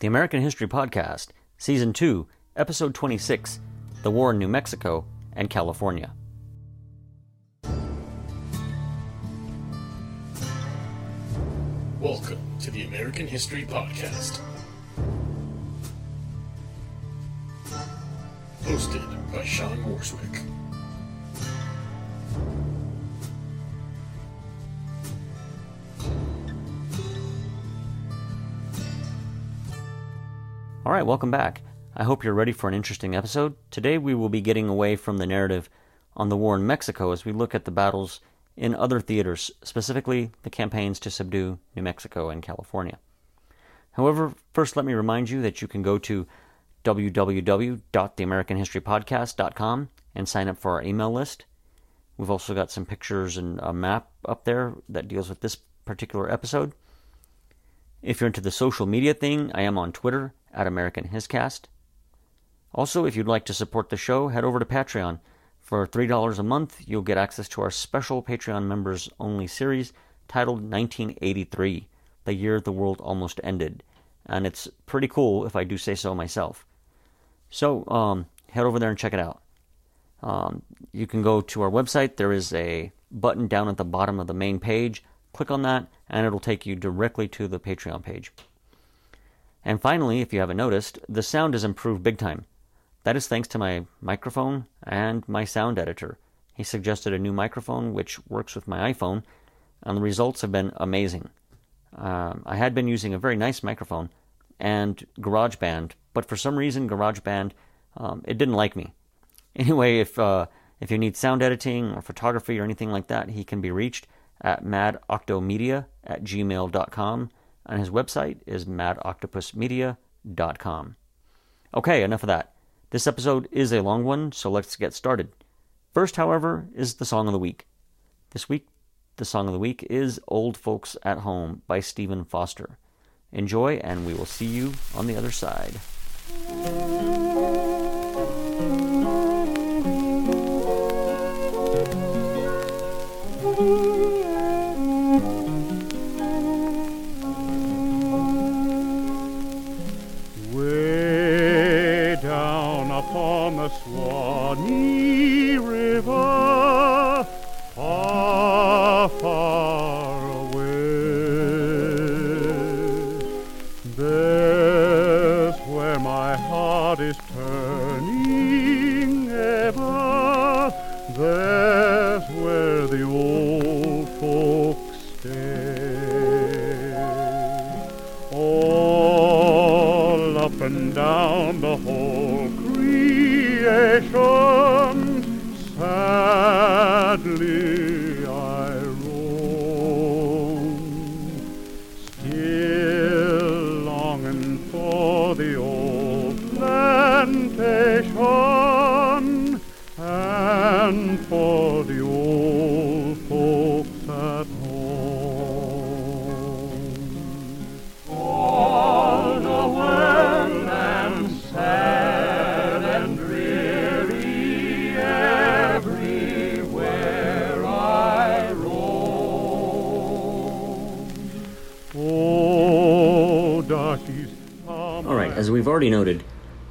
The American History Podcast, Season 2, Episode 26 The War in New Mexico and California. Welcome to the American History Podcast. Hosted by Sean Morswick. All right, welcome back. I hope you're ready for an interesting episode. Today we will be getting away from the narrative on the war in Mexico as we look at the battles in other theaters, specifically the campaigns to subdue New Mexico and California. However, first let me remind you that you can go to www.theamericanhistorypodcast.com and sign up for our email list. We've also got some pictures and a map up there that deals with this particular episode. If you're into the social media thing, I am on Twitter at American Hiscast. Also, if you'd like to support the show, head over to Patreon. For $3 a month, you'll get access to our special Patreon members only series titled 1983, the year the world almost ended. And it's pretty cool if I do say so myself. So, um, head over there and check it out. Um, you can go to our website. There is a button down at the bottom of the main page. Click on that, and it'll take you directly to the Patreon page. And finally, if you haven't noticed, the sound has improved big time. That is thanks to my microphone and my sound editor. He suggested a new microphone which works with my iPhone, and the results have been amazing. Um, I had been using a very nice microphone and GarageBand, but for some reason, GarageBand um, it didn't like me. Anyway, if uh, if you need sound editing or photography or anything like that, he can be reached at madoctomedia at gmail.com, and his website is madoctopusmedia.com. Okay, enough of that. This episode is a long one, so let's get started. First, however, is the song of the week. This week, the song of the week is Old Folks at Home by Stephen Foster. Enjoy, and we will see you on the other side. Upon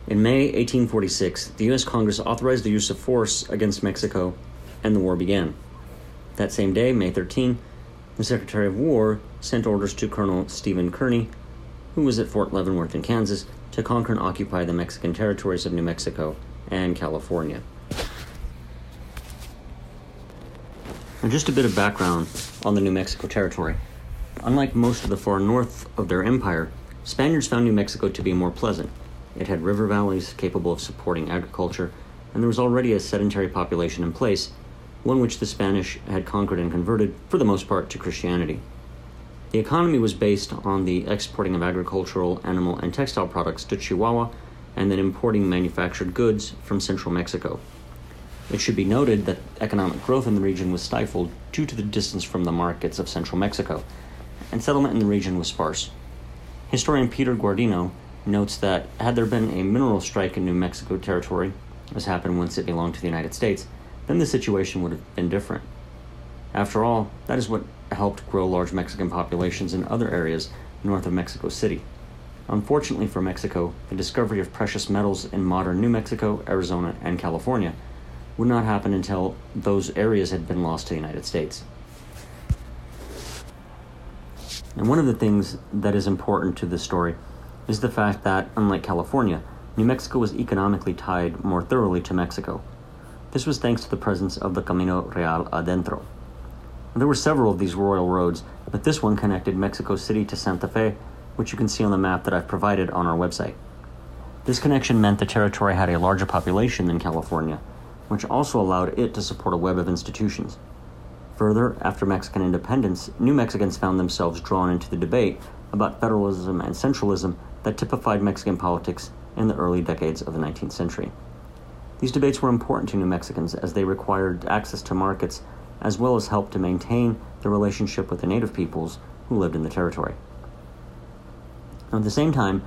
in May 1846, the U.S. Congress authorized the use of force against Mexico, and the war began. That same day, May 13, the Secretary of War sent orders to Colonel Stephen Kearny, who was at Fort Leavenworth in Kansas, to conquer and occupy the Mexican territories of New Mexico and California. And just a bit of background on the New Mexico territory. Unlike most of the far north of their empire, Spaniards found New Mexico to be more pleasant. It had river valleys capable of supporting agriculture, and there was already a sedentary population in place, one which the Spanish had conquered and converted, for the most part, to Christianity. The economy was based on the exporting of agricultural, animal, and textile products to Chihuahua, and then importing manufactured goods from central Mexico. It should be noted that economic growth in the region was stifled due to the distance from the markets of central Mexico, and settlement in the region was sparse. Historian Peter Guardino notes that had there been a mineral strike in New Mexico territory, as happened once it belonged to the United States, then the situation would have been different. After all, that is what helped grow large Mexican populations in other areas north of Mexico City. Unfortunately for Mexico, the discovery of precious metals in modern New Mexico, Arizona, and California would not happen until those areas had been lost to the United States. And one of the things that is important to this story is the fact that, unlike California, New Mexico was economically tied more thoroughly to Mexico. This was thanks to the presence of the Camino Real Adentro. There were several of these royal roads, but this one connected Mexico City to Santa Fe, which you can see on the map that I've provided on our website. This connection meant the territory had a larger population than California, which also allowed it to support a web of institutions. Further, after Mexican independence, New Mexicans found themselves drawn into the debate about federalism and centralism that typified Mexican politics in the early decades of the 19th century. These debates were important to New Mexicans as they required access to markets as well as help to maintain the relationship with the native peoples who lived in the territory. At the same time,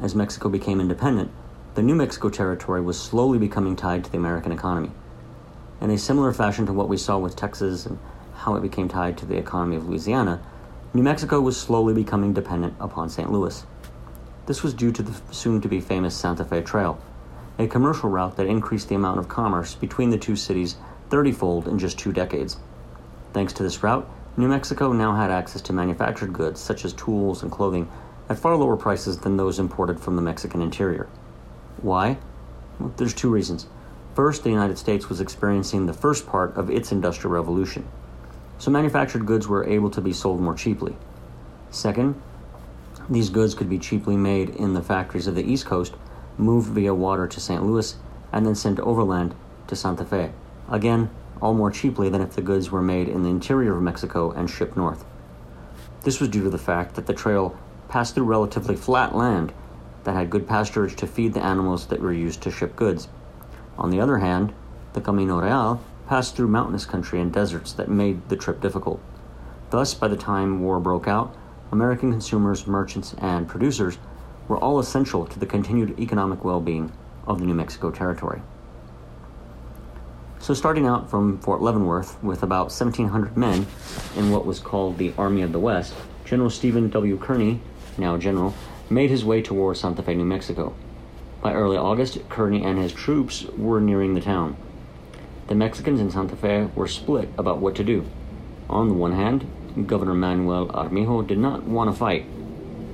as Mexico became independent, the New Mexico territory was slowly becoming tied to the American economy. In a similar fashion to what we saw with Texas and how it became tied to the economy of Louisiana, New Mexico was slowly becoming dependent upon St. Louis. This was due to the soon to be famous Santa Fe Trail, a commercial route that increased the amount of commerce between the two cities 30 fold in just two decades. Thanks to this route, New Mexico now had access to manufactured goods such as tools and clothing at far lower prices than those imported from the Mexican interior. Why? Well, there's two reasons. First, the United States was experiencing the first part of its Industrial Revolution, so manufactured goods were able to be sold more cheaply. Second, these goods could be cheaply made in the factories of the East Coast, moved via water to St. Louis, and then sent overland to Santa Fe. Again, all more cheaply than if the goods were made in the interior of Mexico and shipped north. This was due to the fact that the trail passed through relatively flat land that had good pasturage to feed the animals that were used to ship goods. On the other hand, the Camino Real passed through mountainous country and deserts that made the trip difficult. Thus, by the time war broke out, American consumers, merchants, and producers were all essential to the continued economic well being of the New Mexico territory. So, starting out from Fort Leavenworth with about 1,700 men in what was called the Army of the West, General Stephen W. Kearny, now General, made his way toward Santa Fe, New Mexico. By early August, Kearny and his troops were nearing the town. The Mexicans in Santa Fe were split about what to do. On the one hand, Governor Manuel Armijo did not want to fight,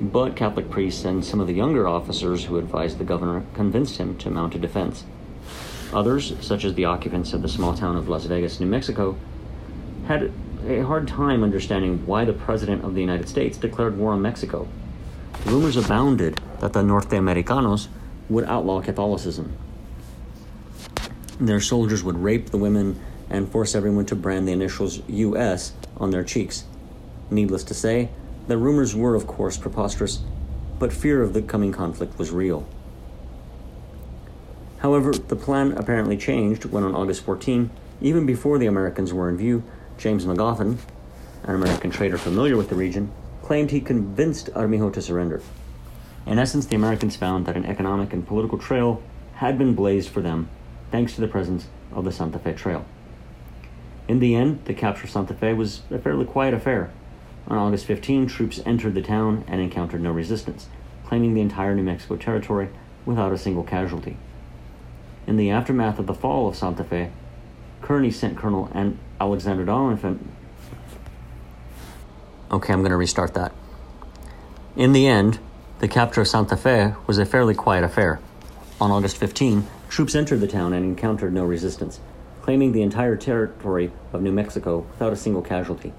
but Catholic priests and some of the younger officers who advised the governor convinced him to mount a defense. Others, such as the occupants of the small town of Las Vegas, New Mexico, had a hard time understanding why the President of the United States declared war on Mexico. Rumors abounded that the Norte Americanos would outlaw Catholicism. Their soldiers would rape the women and force everyone to brand the initials US on their cheeks. Needless to say, the rumors were, of course, preposterous, but fear of the coming conflict was real. However, the plan apparently changed when on August 14, even before the Americans were in view, James Magoffin, an American trader familiar with the region, claimed he convinced Armijo to surrender. In essence, the Americans found that an economic and political trail had been blazed for them thanks to the presence of the Santa Fe Trail. In the end, the capture of Santa Fe was a fairly quiet affair. On August 15, troops entered the town and encountered no resistance, claiming the entire New Mexico territory without a single casualty. In the aftermath of the fall of Santa Fe, Kearny sent Colonel Alexander Doniphan. Okay, I'm going to restart that. In the end, the capture of Santa Fe was a fairly quiet affair. On August 15, troops entered the town and encountered no resistance, claiming the entire territory of New Mexico without a single casualty.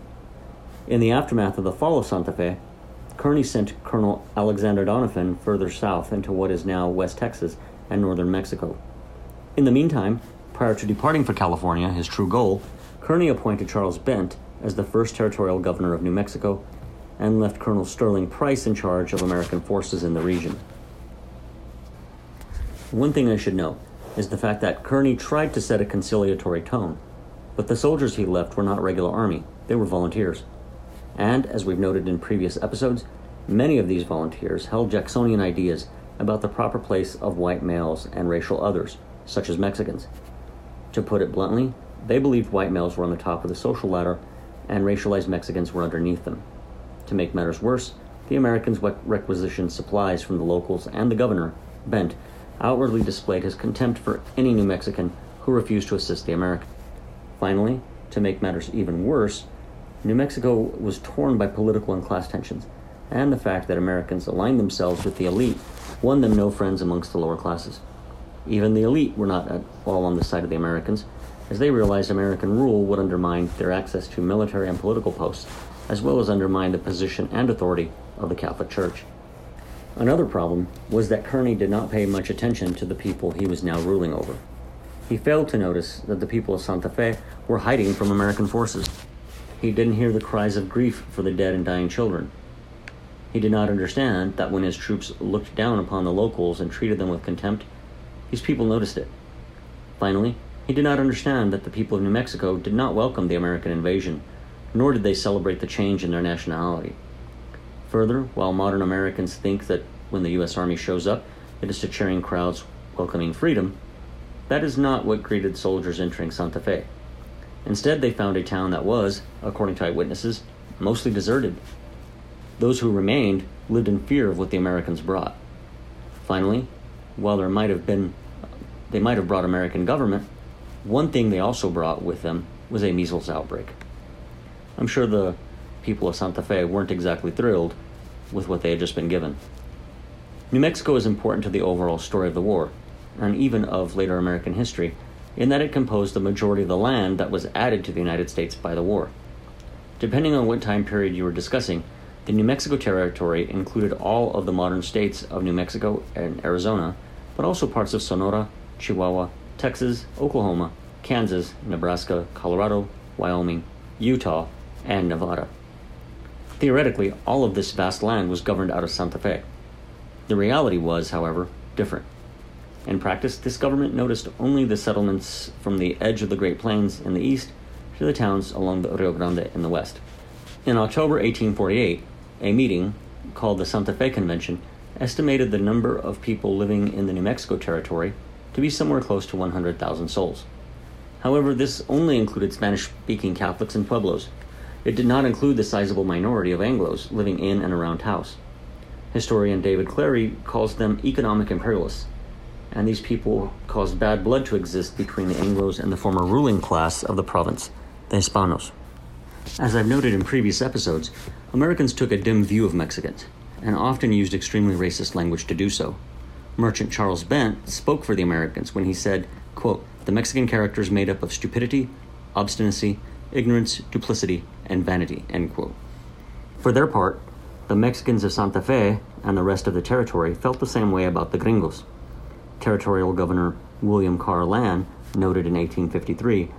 In the aftermath of the fall of Santa Fe, Kearny sent Colonel Alexander Doniphan further south into what is now West Texas and northern Mexico. In the meantime, prior to departing for California, his true goal, Kearny appointed Charles Bent as the first territorial governor of New Mexico and left Colonel Sterling Price in charge of American forces in the region. One thing I should note is the fact that Kearny tried to set a conciliatory tone, but the soldiers he left were not regular army, they were volunteers. And, as we've noted in previous episodes, many of these volunteers held Jacksonian ideas about the proper place of white males and racial others such as Mexicans. To put it bluntly, they believed white males were on the top of the social ladder and racialized Mexicans were underneath them. To make matters worse, the Americans requisitioned supplies from the locals, and the governor, Bent, outwardly displayed his contempt for any New Mexican who refused to assist the Americans. Finally, to make matters even worse, New Mexico was torn by political and class tensions, and the fact that Americans aligned themselves with the elite won them no friends amongst the lower classes. Even the elite were not at all on the side of the Americans, as they realized American rule would undermine their access to military and political posts, as well as undermine the position and authority of the Catholic Church. Another problem was that Kearny did not pay much attention to the people he was now ruling over. He failed to notice that the people of Santa Fe were hiding from American forces. He didn't hear the cries of grief for the dead and dying children. He did not understand that when his troops looked down upon the locals and treated them with contempt, these people noticed it. Finally, he did not understand that the people of New Mexico did not welcome the American invasion, nor did they celebrate the change in their nationality. Further, while modern Americans think that when the U.S. Army shows up, it is to cheering crowds welcoming freedom, that is not what greeted soldiers entering Santa Fe. Instead, they found a town that was, according to eyewitnesses, mostly deserted. Those who remained lived in fear of what the Americans brought. Finally, while there might have been they might have brought American government, one thing they also brought with them was a measles outbreak. I'm sure the people of Santa Fe weren't exactly thrilled with what they had just been given. New Mexico is important to the overall story of the war, and even of later American history, in that it composed the majority of the land that was added to the United States by the war. Depending on what time period you were discussing, the New Mexico Territory included all of the modern states of New Mexico and Arizona, but also parts of Sonora, Chihuahua, Texas, Oklahoma, Kansas, Nebraska, Colorado, Wyoming, Utah, and Nevada. Theoretically, all of this vast land was governed out of Santa Fe. The reality was, however, different. In practice, this government noticed only the settlements from the edge of the Great Plains in the east to the towns along the Rio Grande in the west. In October 1848, a meeting called the Santa Fe Convention estimated the number of people living in the New Mexico Territory to be somewhere close to 100,000 souls. However, this only included Spanish speaking Catholics and Pueblos. It did not include the sizable minority of Anglos living in and around Taos. Historian David Clary calls them economic imperialists, and these people caused bad blood to exist between the Anglos and the former ruling class of the province, the Hispanos. As I've noted in previous episodes, Americans took a dim view of Mexicans, and often used extremely racist language to do so. Merchant Charles Bent spoke for the Americans when he said, quote, The Mexican character is made up of stupidity, obstinacy, ignorance, duplicity, and vanity, end quote. For their part, the Mexicans of Santa Fe and the rest of the territory felt the same way about the gringos. Territorial Governor William Carr Lane noted in 1853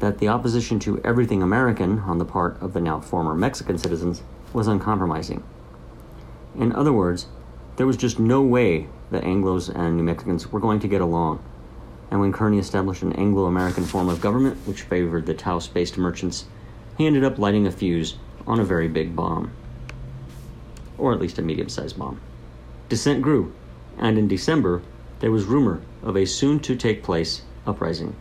that the opposition to everything American on the part of the now former Mexican citizens was uncompromising. In other words, there was just no way that Anglos and New Mexicans were going to get along. And when Kearny established an Anglo American form of government which favored the Taos based merchants, he ended up lighting a fuse on a very big bomb. Or at least a medium sized bomb. Dissent grew, and in December, there was rumor of a soon to take place uprising.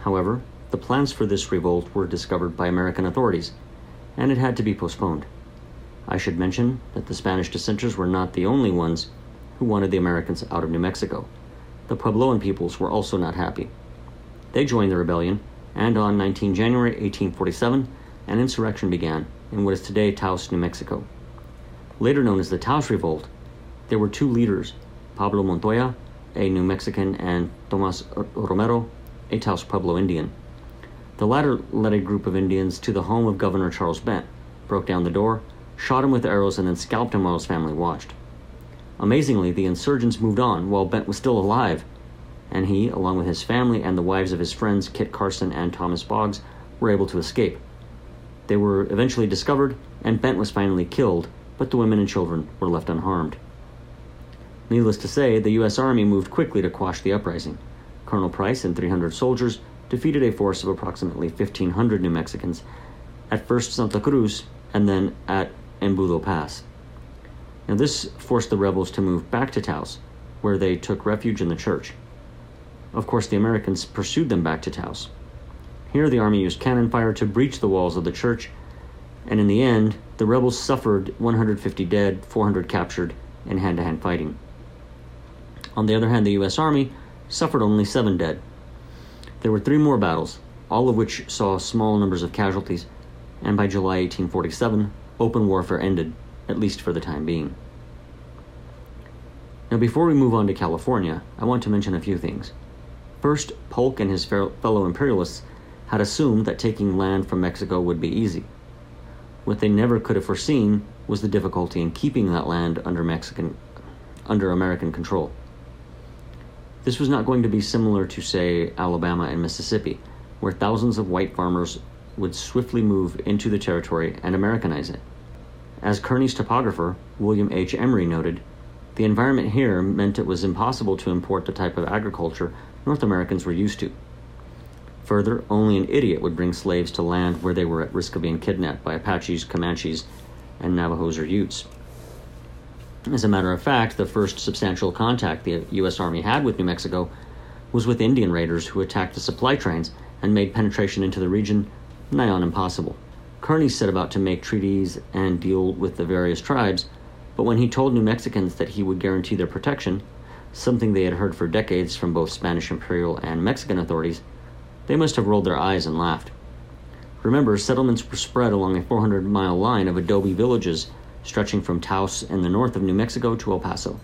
However, the plans for this revolt were discovered by American authorities, and it had to be postponed. I should mention that the Spanish dissenters were not the only ones who wanted the Americans out of New Mexico. The Puebloan peoples were also not happy. They joined the rebellion, and on 19 January 1847, an insurrection began in what is today Taos, New Mexico. Later known as the Taos Revolt, there were two leaders Pablo Montoya, a New Mexican, and Tomas Romero, a Taos Pueblo Indian. The latter led a group of Indians to the home of Governor Charles Bent, broke down the door, shot him with arrows, and then scalped him while his family watched. Amazingly, the insurgents moved on while Bent was still alive, and he, along with his family and the wives of his friends Kit Carson and Thomas Boggs, were able to escape. They were eventually discovered, and Bent was finally killed, but the women and children were left unharmed. Needless to say, the U.S. Army moved quickly to quash the uprising. Colonel Price and 300 soldiers defeated a force of approximately 1,500 New Mexicans at first Santa Cruz and then at Embudo Pass. Now, this forced the rebels to move back to Taos, where they took refuge in the church. Of course, the Americans pursued them back to Taos. Here, the army used cannon fire to breach the walls of the church, and in the end, the rebels suffered 150 dead, 400 captured, in hand to hand fighting. On the other hand, the U.S. Army suffered only seven dead. There were three more battles, all of which saw small numbers of casualties, and by July 1847, open warfare ended, at least for the time being. Now, before we move on to California, I want to mention a few things. First, Polk and his fellow imperialists had assumed that taking land from Mexico would be easy. What they never could have foreseen was the difficulty in keeping that land under Mexican under American control. This was not going to be similar to say Alabama and Mississippi, where thousands of white farmers would swiftly move into the territory and Americanize it. As Kearny's topographer, William H. Emory, noted, the environment here meant it was impossible to import the type of agriculture North Americans were used to. Further, only an idiot would bring slaves to land where they were at risk of being kidnapped by Apaches, Comanches, and Navajos or Utes. As a matter of fact, the first substantial contact the U.S. Army had with New Mexico was with Indian raiders who attacked the supply trains and made penetration into the region nigh on impossible. Kearny set about to make treaties and deal with the various tribes, but when he told New Mexicans that he would guarantee their protection, something they had heard for decades from both Spanish imperial and Mexican authorities, they must have rolled their eyes and laughed. Remember, settlements were spread along a 400 mile line of adobe villages stretching from Taos in the north of New Mexico to El Paso.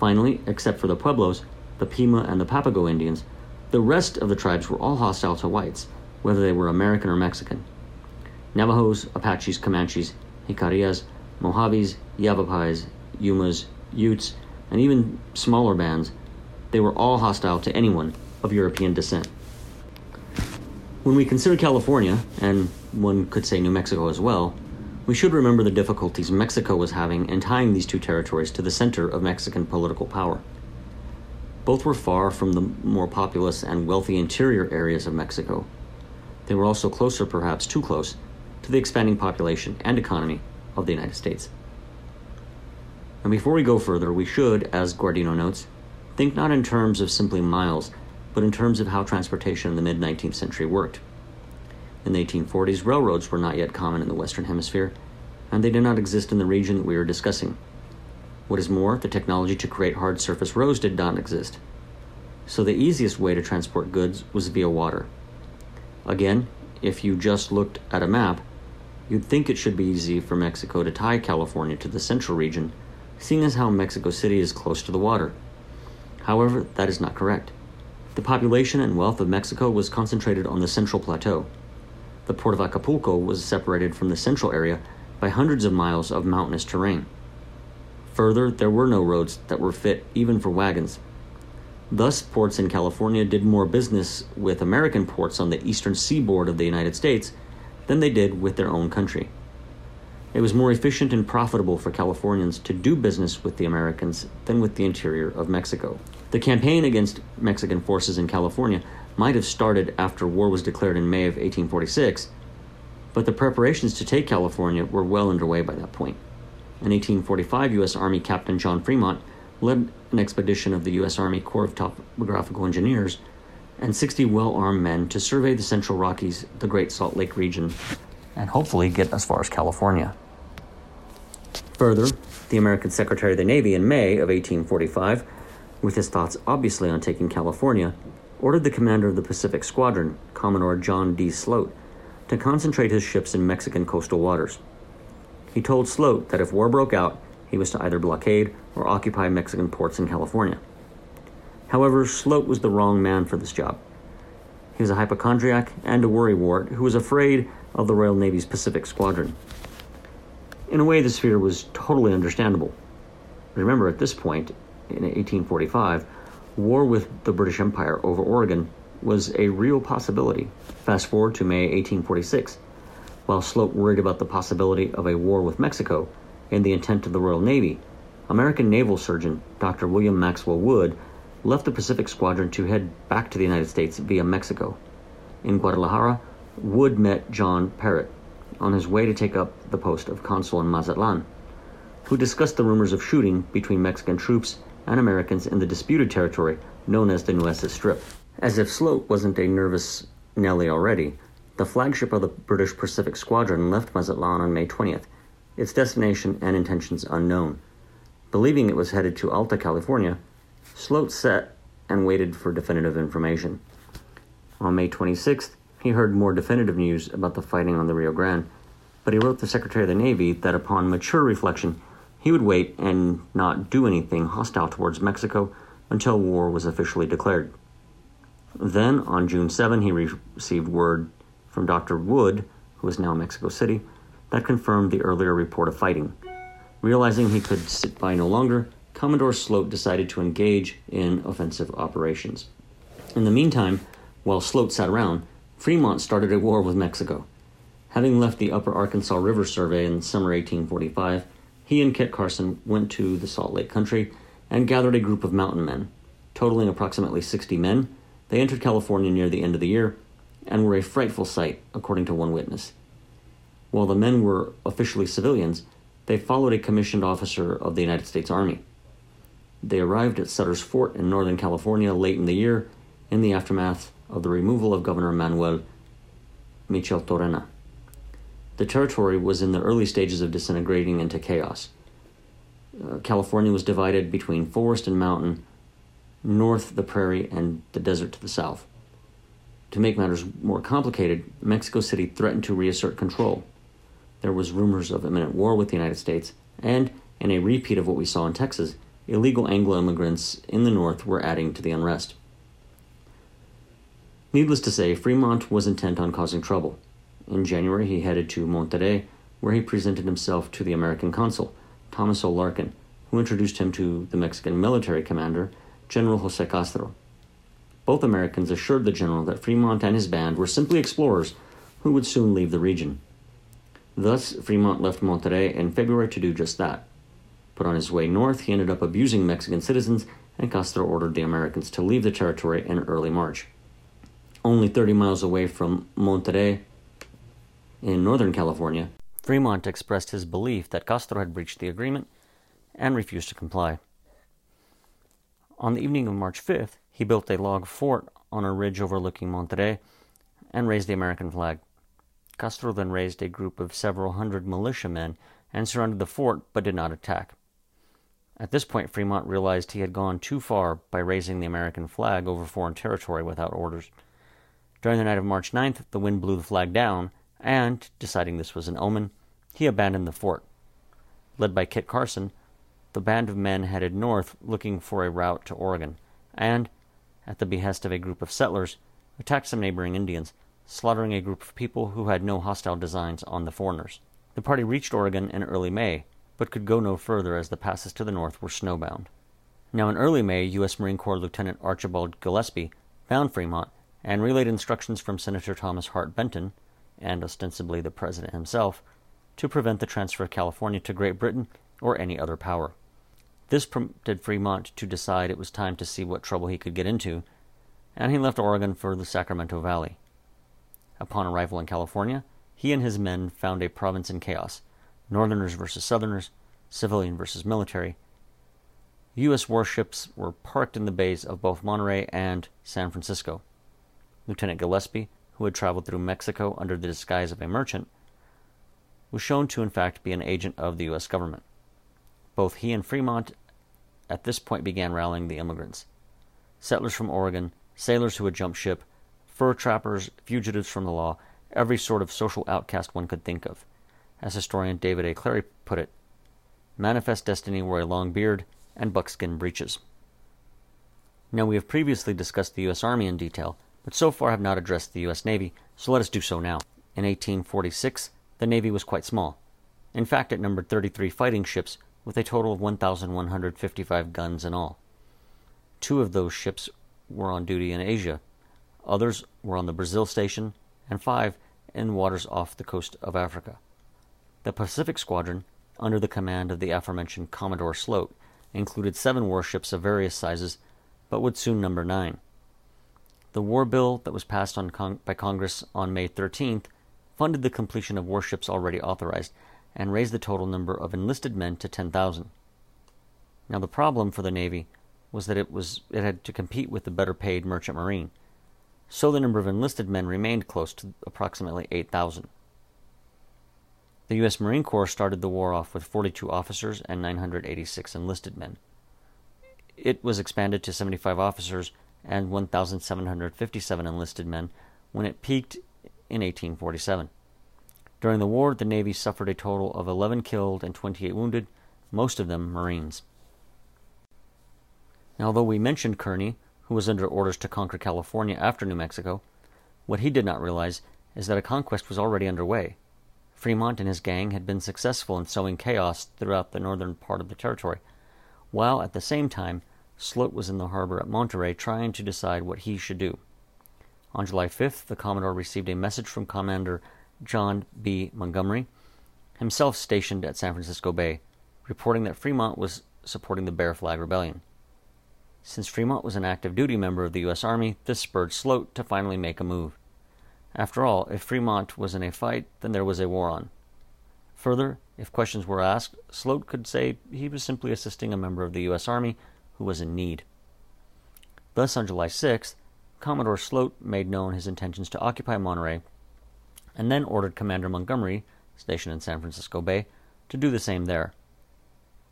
Finally, except for the Pueblos, the Pima, and the Papago Indians, the rest of the tribes were all hostile to whites, whether they were American or Mexican. Navajos, Apaches, Comanches, Jicarillas, Mojaves, Yavapais, Yumas, Utes, and even smaller bands, they were all hostile to anyone of European descent. When we consider California, and one could say New Mexico as well, we should remember the difficulties Mexico was having in tying these two territories to the center of Mexican political power. Both were far from the more populous and wealthy interior areas of Mexico. They were also closer, perhaps too close, to the expanding population and economy of the United States. And before we go further, we should, as Guardino notes, think not in terms of simply miles, but in terms of how transportation in the mid 19th century worked. In the 1840s, railroads were not yet common in the Western Hemisphere, and they did not exist in the region that we are discussing. What is more, the technology to create hard surface roads did not exist. So the easiest way to transport goods was via water. Again, if you just looked at a map, you'd think it should be easy for Mexico to tie California to the central region, seeing as how Mexico City is close to the water. However, that is not correct. The population and wealth of Mexico was concentrated on the central plateau. The port of Acapulco was separated from the central area by hundreds of miles of mountainous terrain. Further, there were no roads that were fit even for wagons. Thus, ports in California did more business with American ports on the eastern seaboard of the United States than they did with their own country. It was more efficient and profitable for Californians to do business with the Americans than with the interior of Mexico. The campaign against Mexican forces in California might have started after war was declared in May of 1846, but the preparations to take California were well underway by that point. In 1845, U.S. Army Captain John Fremont led an expedition of the U.S. Army Corps of Topographical Engineers and 60 well armed men to survey the Central Rockies, the Great Salt Lake region, and hopefully get as far as California. Further, the American Secretary of the Navy in May of 1845 with his thoughts obviously on taking California, ordered the commander of the Pacific Squadron, Commodore John D. Sloat, to concentrate his ships in Mexican coastal waters. He told Sloat that if war broke out, he was to either blockade or occupy Mexican ports in California. However, Sloat was the wrong man for this job. He was a hypochondriac and a worrywart who was afraid of the Royal Navy's Pacific Squadron. In a way, this fear was totally understandable. Remember, at this point, in 1845, war with the British Empire over Oregon was a real possibility. Fast forward to May 1846. While Sloat worried about the possibility of a war with Mexico and the intent of the Royal Navy, American naval surgeon Dr. William Maxwell Wood left the Pacific Squadron to head back to the United States via Mexico. In Guadalajara, Wood met John Parrott on his way to take up the post of consul in Mazatlan, who discussed the rumors of shooting between Mexican troops and Americans in the disputed territory known as the Nueces Strip. As if Sloat wasn't a nervous Nelly already, The flagship of the British Pacific Squadron left Mazatlan on May 20th, its destination and intentions unknown. Believing it was headed to Alta California, Sloat set and waited for definitive information. On May 26th, he heard more definitive news about the fighting on the Rio Grande, but he wrote the Secretary of the Navy that upon mature reflection, he would wait and not do anything hostile towards Mexico until war was officially declared. Then, on June 7, he re- received word from Dr. Wood, who is now in Mexico City, that confirmed the earlier report of fighting. Realizing he could sit by no longer, Commodore Sloat decided to engage in offensive operations. In the meantime, while Sloat sat around, Fremont started a war with Mexico. Having left the Upper Arkansas River Survey in summer 1845, he and Kit Carson went to the Salt Lake country and gathered a group of mountain men. Totaling approximately 60 men, they entered California near the end of the year and were a frightful sight, according to one witness. While the men were officially civilians, they followed a commissioned officer of the United States Army. They arrived at Sutter's Fort in Northern California late in the year in the aftermath of the removal of Governor Manuel Micheltorena. The territory was in the early stages of disintegrating into chaos. Uh, California was divided between forest and mountain, north the prairie, and the desert to the south. To make matters more complicated, Mexico City threatened to reassert control. There was rumors of imminent war with the United States, and in a repeat of what we saw in Texas, illegal Anglo immigrants in the north were adding to the unrest. Needless to say, Fremont was intent on causing trouble. In January, he headed to Monterey, where he presented himself to the American consul, Thomas O. Larkin, who introduced him to the Mexican military commander, General Jose Castro. Both Americans assured the general that Fremont and his band were simply explorers who would soon leave the region. Thus, Fremont left Monterey in February to do just that. But on his way north, he ended up abusing Mexican citizens, and Castro ordered the Americans to leave the territory in early March. Only 30 miles away from Monterey, in Northern California, Fremont expressed his belief that Castro had breached the agreement and refused to comply. On the evening of March 5th, he built a log fort on a ridge overlooking Monterey and raised the American flag. Castro then raised a group of several hundred militiamen and surrounded the fort but did not attack. At this point, Fremont realized he had gone too far by raising the American flag over foreign territory without orders. During the night of March 9th, the wind blew the flag down, and, deciding this was an omen, he abandoned the fort. Led by Kit Carson, the band of men headed north looking for a route to Oregon, and, at the behest of a group of settlers, attacked some neighboring Indians, slaughtering a group of people who had no hostile designs on the foreigners. The party reached Oregon in early May, but could go no further as the passes to the north were snowbound. Now, in early May, U.S. Marine Corps Lieutenant Archibald Gillespie found Fremont and relayed instructions from Senator Thomas Hart Benton, and ostensibly the President himself, to prevent the transfer of California to Great Britain or any other power. This prompted Fremont to decide it was time to see what trouble he could get into, and he left Oregon for the Sacramento Valley. Upon arrival in California, he and his men found a province in chaos Northerners versus Southerners, civilian versus military. U.S. warships were parked in the bays of both Monterey and San Francisco. Lieutenant Gillespie, who had traveled through Mexico under the disguise of a merchant, was shown to in fact be an agent of the U.S. government. Both he and Fremont at this point began rallying the immigrants. Settlers from Oregon, sailors who had jumped ship, fur trappers, fugitives from the law, every sort of social outcast one could think of. As historian David A. Clary put it, manifest destiny wore a long beard and buckskin breeches. Now, we have previously discussed the U.S. Army in detail, but so far have not addressed the U.S. Navy, so let us do so now. In 1846, the Navy was quite small. In fact, it numbered 33 fighting ships with a total of 1,155 guns in all. Two of those ships were on duty in Asia, others were on the Brazil station, and five in waters off the coast of Africa. The Pacific Squadron, under the command of the aforementioned Commodore Sloat, included seven warships of various sizes, but would soon number nine. The war bill that was passed Cong- by Congress on May 13th funded the completion of warships already authorized and raised the total number of enlisted men to 10,000. Now the problem for the Navy was that it was it had to compete with the better paid merchant marine. so the number of enlisted men remained close to approximately 8,000. The U.S. Marine Corps started the war off with 42 officers and 986 enlisted men. It was expanded to 75 officers and 1,757 enlisted men when it peaked in 1847. During the war, the Navy suffered a total of 11 killed and 28 wounded, most of them Marines. Now, although we mentioned Kearny, who was under orders to conquer California after New Mexico, what he did not realize is that a conquest was already underway. Fremont and his gang had been successful in sowing chaos throughout the northern part of the territory, while at the same time Sloat was in the harbor at Monterey trying to decide what he should do. On July 5th, the Commodore received a message from Commander John B. Montgomery, himself stationed at San Francisco Bay, reporting that Fremont was supporting the Bear Flag Rebellion. Since Fremont was an active duty member of the U.S. Army, this spurred Sloat to finally make a move. After all, if Fremont was in a fight, then there was a war on. Further, if questions were asked, Sloat could say he was simply assisting a member of the U.S. Army who was in need. Thus, on July 6th, Commodore Sloat made known his intentions to occupy Monterey and then ordered Commander Montgomery, stationed in San Francisco Bay, to do the same there.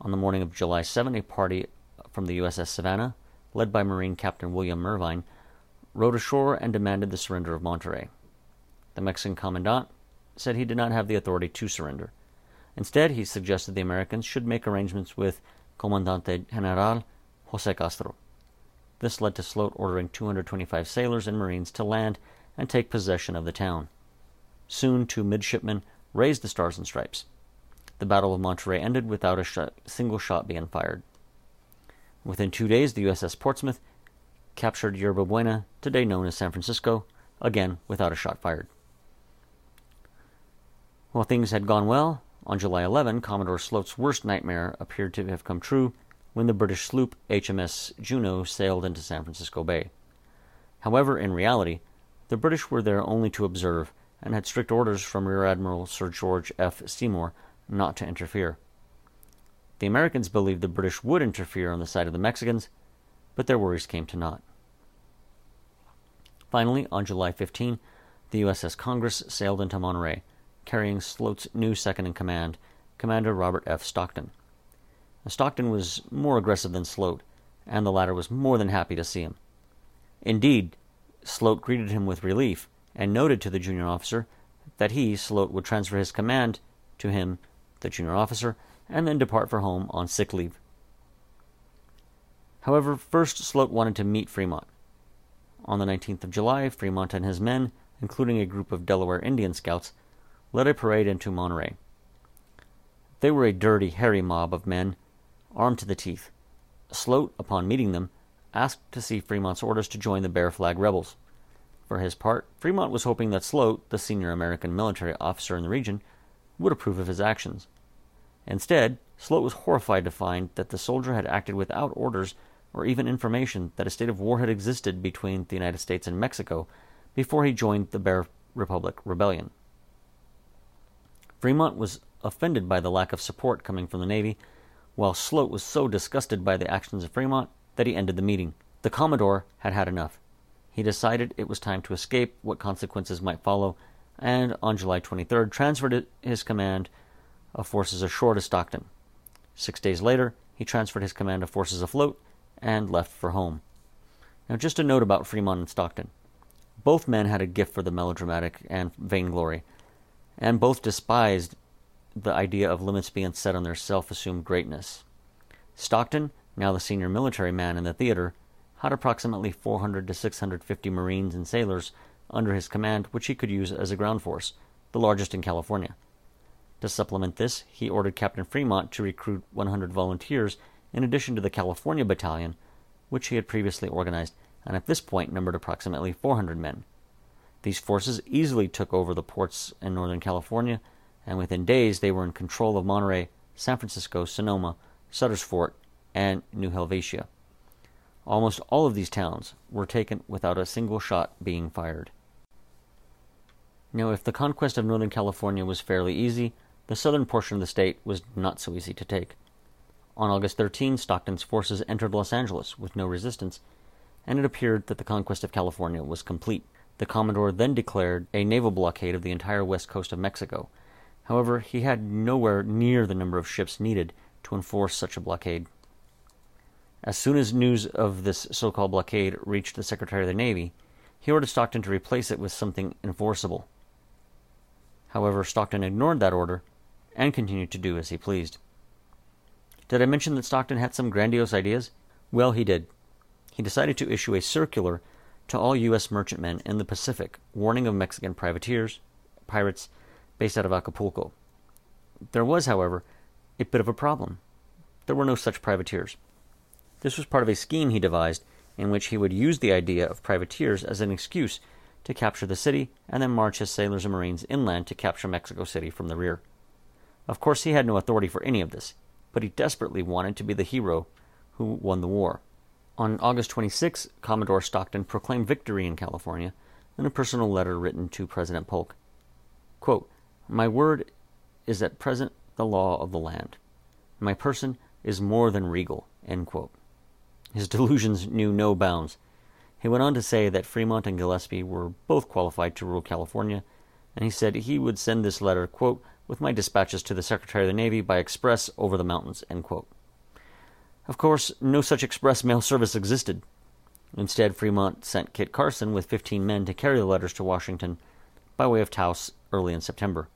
On the morning of July 7, a party from the USS Savannah, led by Marine Captain William Mervine, rowed ashore and demanded the surrender of Monterey. The Mexican commandant said he did not have the authority to surrender. Instead, he suggested the Americans should make arrangements with Comandante General Jose Castro. This led to Sloat ordering 225 sailors and marines to land and take possession of the town. Soon, two midshipmen raised the Stars and Stripes. The Battle of Monterey ended without a single shot being fired. Within two days, the USS Portsmouth captured Yerba Buena, today known as San Francisco, again without a shot fired. While things had gone well, on July 11, Commodore Sloat's worst nightmare appeared to have come true when the British sloop HMS Juno sailed into San Francisco Bay. However, in reality, the British were there only to observe and had strict orders from Rear Admiral Sir George F. Seymour not to interfere. The Americans believed the British would interfere on the side of the Mexicans, but their worries came to naught. Finally, on July 15, the USS Congress sailed into Monterey carrying Sloat's new second in command, Commander Robert F. Stockton. Stockton was more aggressive than Sloat, and the latter was more than happy to see him. Indeed, Sloat greeted him with relief and noted to the junior officer that he, Sloat, would transfer his command to him, the junior officer, and then depart for home on sick leave. However, first Sloat wanted to meet Fremont. On the 19th of July, Fremont and his men, including a group of Delaware Indian scouts, led a parade into Monterey. They were a dirty, hairy mob of men, armed to the teeth. Sloat, upon meeting them, asked to see Fremont's orders to join the Bear Flag rebels. For his part, Fremont was hoping that Sloat, the senior American military officer in the region, would approve of his actions. Instead, Sloat was horrified to find that the soldier had acted without orders or even information that a state of war had existed between the United States and Mexico before he joined the Bear Republic Rebellion. Fremont was offended by the lack of support coming from the Navy, while Sloat was so disgusted by the actions of Fremont that he ended the meeting. The Commodore had had enough. He decided it was time to escape what consequences might follow, and on July 23rd transferred his command of forces ashore to Stockton. Six days later, he transferred his command of forces afloat and left for home. Now, just a note about Fremont and Stockton. Both men had a gift for the melodramatic and vainglory, and both despised the idea of limits being set on their self assumed greatness. Stockton, now the senior military man in the theater, had approximately 400 to 650 Marines and sailors under his command, which he could use as a ground force, the largest in California. To supplement this, he ordered Captain Fremont to recruit 100 volunteers in addition to the California Battalion, which he had previously organized, and at this point numbered approximately 400 men. These forces easily took over the ports in Northern California, and within days they were in control of Monterey, San Francisco, Sonoma, Sutter's Fort, and New Helvetia. Almost all of these towns were taken without a single shot being fired. Now, if the conquest of Northern California was fairly easy, the southern portion of the state was not so easy to take. On August 13, Stockton's forces entered Los Angeles with no resistance, and it appeared that the conquest of California was complete. The Commodore then declared a naval blockade of the entire west coast of Mexico. However, he had nowhere near the number of ships needed to enforce such a blockade. As soon as news of this so called blockade reached the Secretary of the Navy, he ordered Stockton to replace it with something enforceable. However, Stockton ignored that order and continued to do as he pleased. Did I mention that Stockton had some grandiose ideas? Well, he did. He decided to issue a circular to all U.S. merchantmen in the Pacific, warning of Mexican privateers, pirates based out of Acapulco. There was, however, a bit of a problem. There were no such privateers. This was part of a scheme he devised in which he would use the idea of privateers as an excuse to capture the city and then march his sailors and marines inland to capture Mexico City from the rear. Of course, he had no authority for any of this, but he desperately wanted to be the hero who won the war. On August 26, Commodore Stockton proclaimed victory in California in a personal letter written to President Polk. Quote, My word is at present the law of the land. My person is more than regal. His delusions knew no bounds. He went on to say that Fremont and Gillespie were both qualified to rule California, and he said he would send this letter, quote, with my dispatches to the Secretary of the Navy by express over the mountains, Of course, no such express mail service existed. Instead, Fremont sent Kit Carson with 15 men to carry the letters to Washington by way of Taos early in September.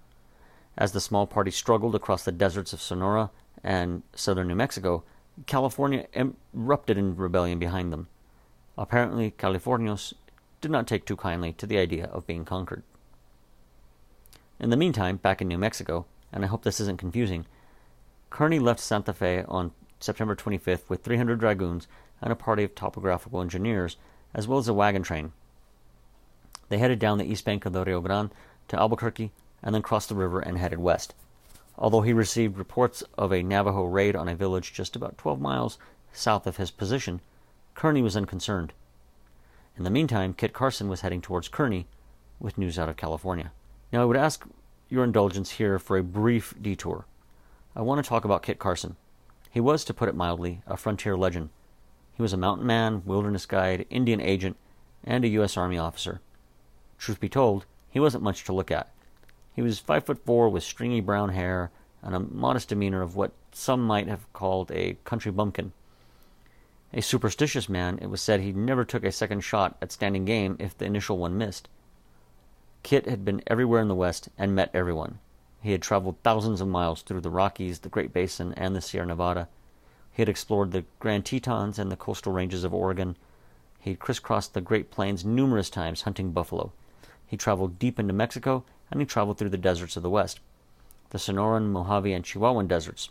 As the small party struggled across the deserts of Sonora and southern New Mexico, California erupted in rebellion behind them. Apparently, Californios did not take too kindly to the idea of being conquered. In the meantime, back in New Mexico, and I hope this isn't confusing, Kearny left Santa Fe on September 25th with 300 dragoons and a party of topographical engineers, as well as a wagon train. They headed down the east bank of the Rio Grande to Albuquerque and then crossed the river and headed west. Although he received reports of a Navajo raid on a village just about 12 miles south of his position, Kearny was unconcerned. In the meantime, Kit Carson was heading towards Kearny with news out of California. Now, I would ask your indulgence here for a brief detour. I want to talk about Kit Carson. He was, to put it mildly, a frontier legend. He was a mountain man, wilderness guide, Indian agent, and a U.S. Army officer. Truth be told, he wasn't much to look at. He was five foot four with stringy brown hair and a modest demeanor of what some might have called a country bumpkin. A superstitious man, it was said he never took a second shot at standing game if the initial one missed. Kit had been everywhere in the West and met everyone. He had traveled thousands of miles through the Rockies, the Great Basin, and the Sierra Nevada. He had explored the Grand Tetons and the coastal ranges of Oregon. He had crisscrossed the Great Plains numerous times hunting buffalo. He traveled deep into Mexico, and he traveled through the deserts of the West, the Sonoran, Mojave, and Chihuahuan deserts.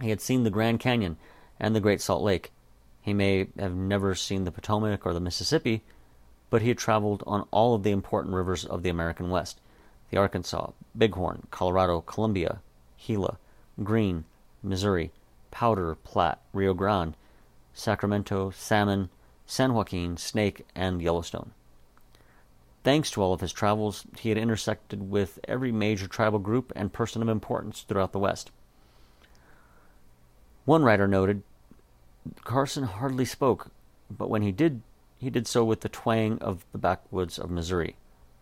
He had seen the Grand Canyon and the Great Salt Lake. He may have never seen the Potomac or the Mississippi, but he had traveled on all of the important rivers of the American West the Arkansas, Bighorn, Colorado, Columbia, Gila, Green, Missouri, Powder, Platte, Rio Grande, Sacramento, Salmon, San Joaquin, Snake, and Yellowstone. Thanks to all of his travels, he had intersected with every major tribal group and person of importance throughout the West. One writer noted Carson hardly spoke, but when he did, he did so with the twang of the backwoods of Missouri.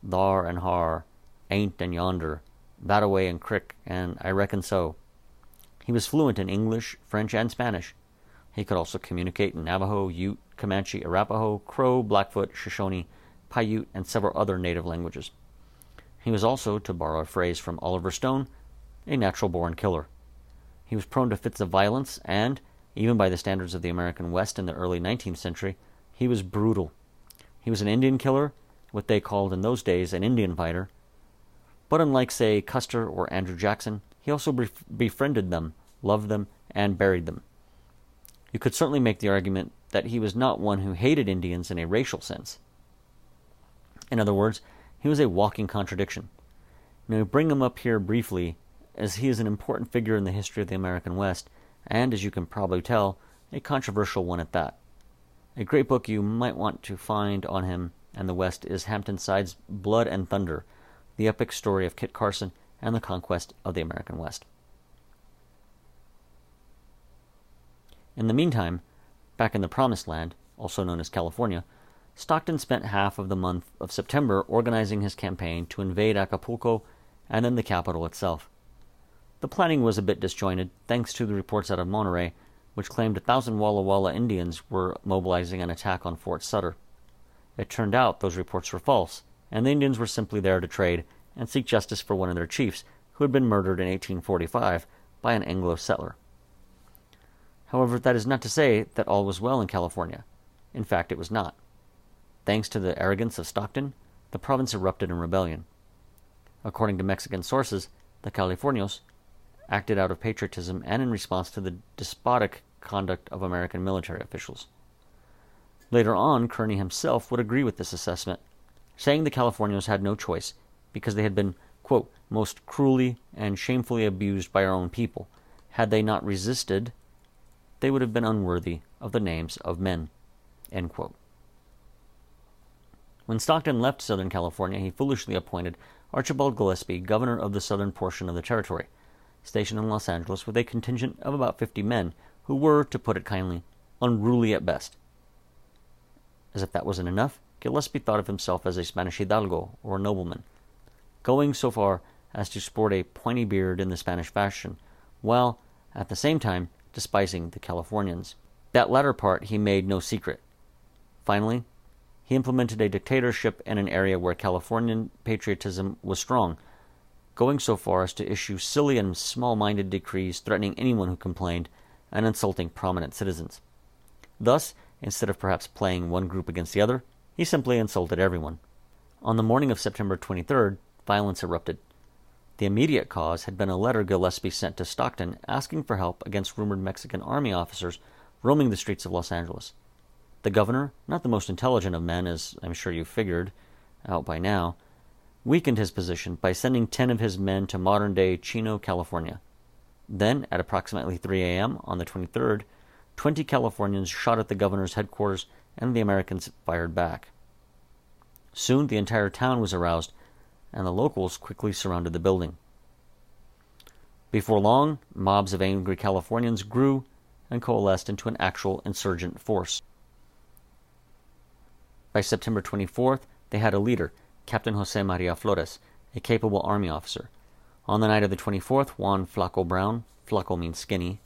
Thar and har, ain't and yonder, that away and crick, and I reckon so. He was fluent in English, French, and Spanish. He could also communicate in Navajo, Ute, Comanche, Arapaho, Crow, Blackfoot, Shoshone, Paiute, and several other native languages. He was also, to borrow a phrase from Oliver Stone, a natural born killer. He was prone to fits of violence, and, even by the standards of the American West in the early 19th century, he was brutal. He was an Indian killer, what they called in those days an Indian fighter. But unlike, say, Custer or Andrew Jackson, he also bef- befriended them, loved them, and buried them. You could certainly make the argument that he was not one who hated Indians in a racial sense. In other words, he was a walking contradiction. Now, we bring him up here briefly as he is an important figure in the history of the American West, and, as you can probably tell, a controversial one at that. A great book you might want to find on him and the West is Hampton Sides' Blood and Thunder, the epic story of Kit Carson and the conquest of the American West. In the meantime, back in the Promised Land, also known as California, Stockton spent half of the month of September organizing his campaign to invade Acapulco and then the capital itself. The planning was a bit disjointed, thanks to the reports out of Monterey, which claimed a thousand Walla Walla Indians were mobilizing an attack on Fort Sutter. It turned out those reports were false, and the Indians were simply there to trade and seek justice for one of their chiefs, who had been murdered in 1845 by an Anglo settler. However, that is not to say that all was well in California. In fact, it was not. Thanks to the arrogance of Stockton, the province erupted in rebellion. According to Mexican sources, the Californios acted out of patriotism and in response to the despotic conduct of American military officials. Later on, Kearny himself would agree with this assessment, saying the Californios had no choice because they had been, quote, most cruelly and shamefully abused by our own people. Had they not resisted, they would have been unworthy of the names of men. End quote. When Stockton left Southern California, he foolishly appointed Archibald Gillespie governor of the southern portion of the territory, stationed in Los Angeles with a contingent of about 50 men who were, to put it kindly, unruly at best. As if that wasn't enough, Gillespie thought of himself as a Spanish hidalgo, or nobleman, going so far as to sport a pointy beard in the Spanish fashion, while, at the same time, despising the Californians. That latter part he made no secret. Finally, he implemented a dictatorship in an area where Californian patriotism was strong, going so far as to issue silly and small minded decrees threatening anyone who complained and insulting prominent citizens. Thus, instead of perhaps playing one group against the other, he simply insulted everyone. On the morning of September 23rd, violence erupted. The immediate cause had been a letter Gillespie sent to Stockton asking for help against rumored Mexican army officers roaming the streets of Los Angeles. The governor, not the most intelligent of men, as I'm sure you've figured out by now, weakened his position by sending ten of his men to modern day Chino, California. Then, at approximately 3 a.m. on the 23rd, 20 Californians shot at the governor's headquarters and the Americans fired back. Soon the entire town was aroused, and the locals quickly surrounded the building. Before long, mobs of angry Californians grew and coalesced into an actual insurgent force. By September 24th, they had a leader, Captain Jose Maria Flores, a capable army officer. On the night of the 24th, Juan Flaco Brown, Flaco means skinny,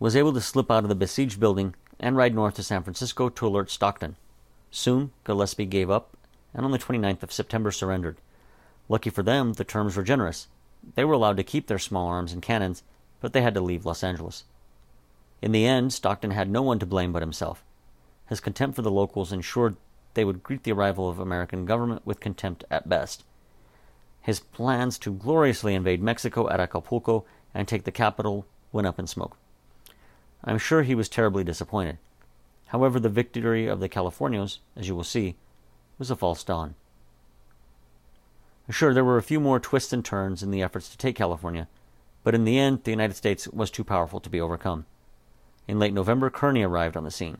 was able to slip out of the besieged building and ride north to San Francisco to alert Stockton. Soon, Gillespie gave up, and on the 29th of September surrendered. Lucky for them, the terms were generous. They were allowed to keep their small arms and cannons, but they had to leave Los Angeles. In the end, Stockton had no one to blame but himself. His contempt for the locals ensured they would greet the arrival of American government with contempt at best. His plans to gloriously invade Mexico at Acapulco and take the capital went up in smoke. I'm sure he was terribly disappointed. However, the victory of the Californios, as you will see, was a false dawn. Sure, there were a few more twists and turns in the efforts to take California, but in the end, the United States was too powerful to be overcome. In late November, Kearny arrived on the scene.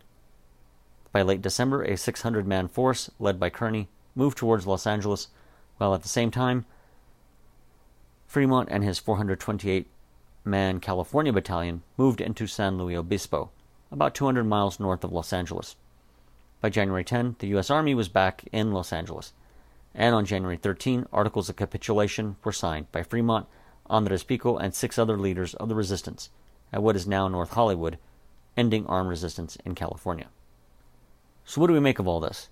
By late December, a 600 man force, led by Kearny, moved towards Los Angeles, while at the same time, Fremont and his 428 man California battalion moved into San Luis Obispo, about 200 miles north of Los Angeles. By January 10, the U.S. Army was back in Los Angeles, and on January 13, articles of capitulation were signed by Fremont, Andres Pico, and six other leaders of the resistance at what is now North Hollywood, ending armed resistance in California. So, what do we make of all this?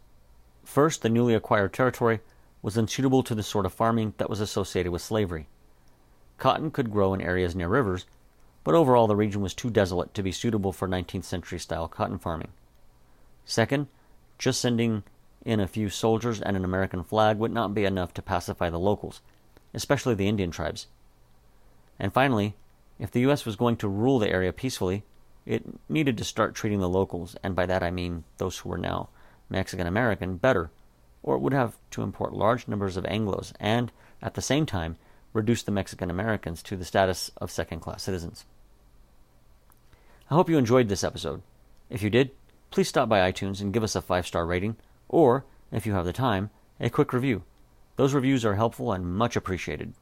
First, the newly acquired territory was unsuitable to the sort of farming that was associated with slavery. Cotton could grow in areas near rivers, but overall the region was too desolate to be suitable for 19th century style cotton farming. Second, just sending in a few soldiers and an American flag would not be enough to pacify the locals, especially the Indian tribes. And finally, if the U.S. was going to rule the area peacefully, it needed to start treating the locals, and by that I mean those who were now Mexican American, better, or it would have to import large numbers of Anglos and, at the same time, reduce the Mexican Americans to the status of second class citizens. I hope you enjoyed this episode. If you did, please stop by iTunes and give us a five star rating, or, if you have the time, a quick review. Those reviews are helpful and much appreciated.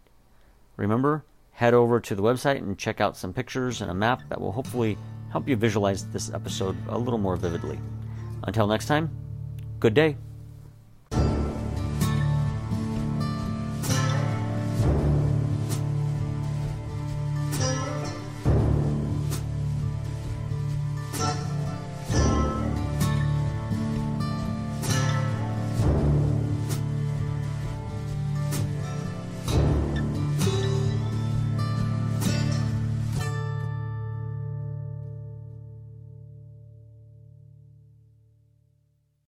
Remember, head over to the website and check out some pictures and a map that will hopefully help you visualize this episode a little more vividly. Until next time, good day.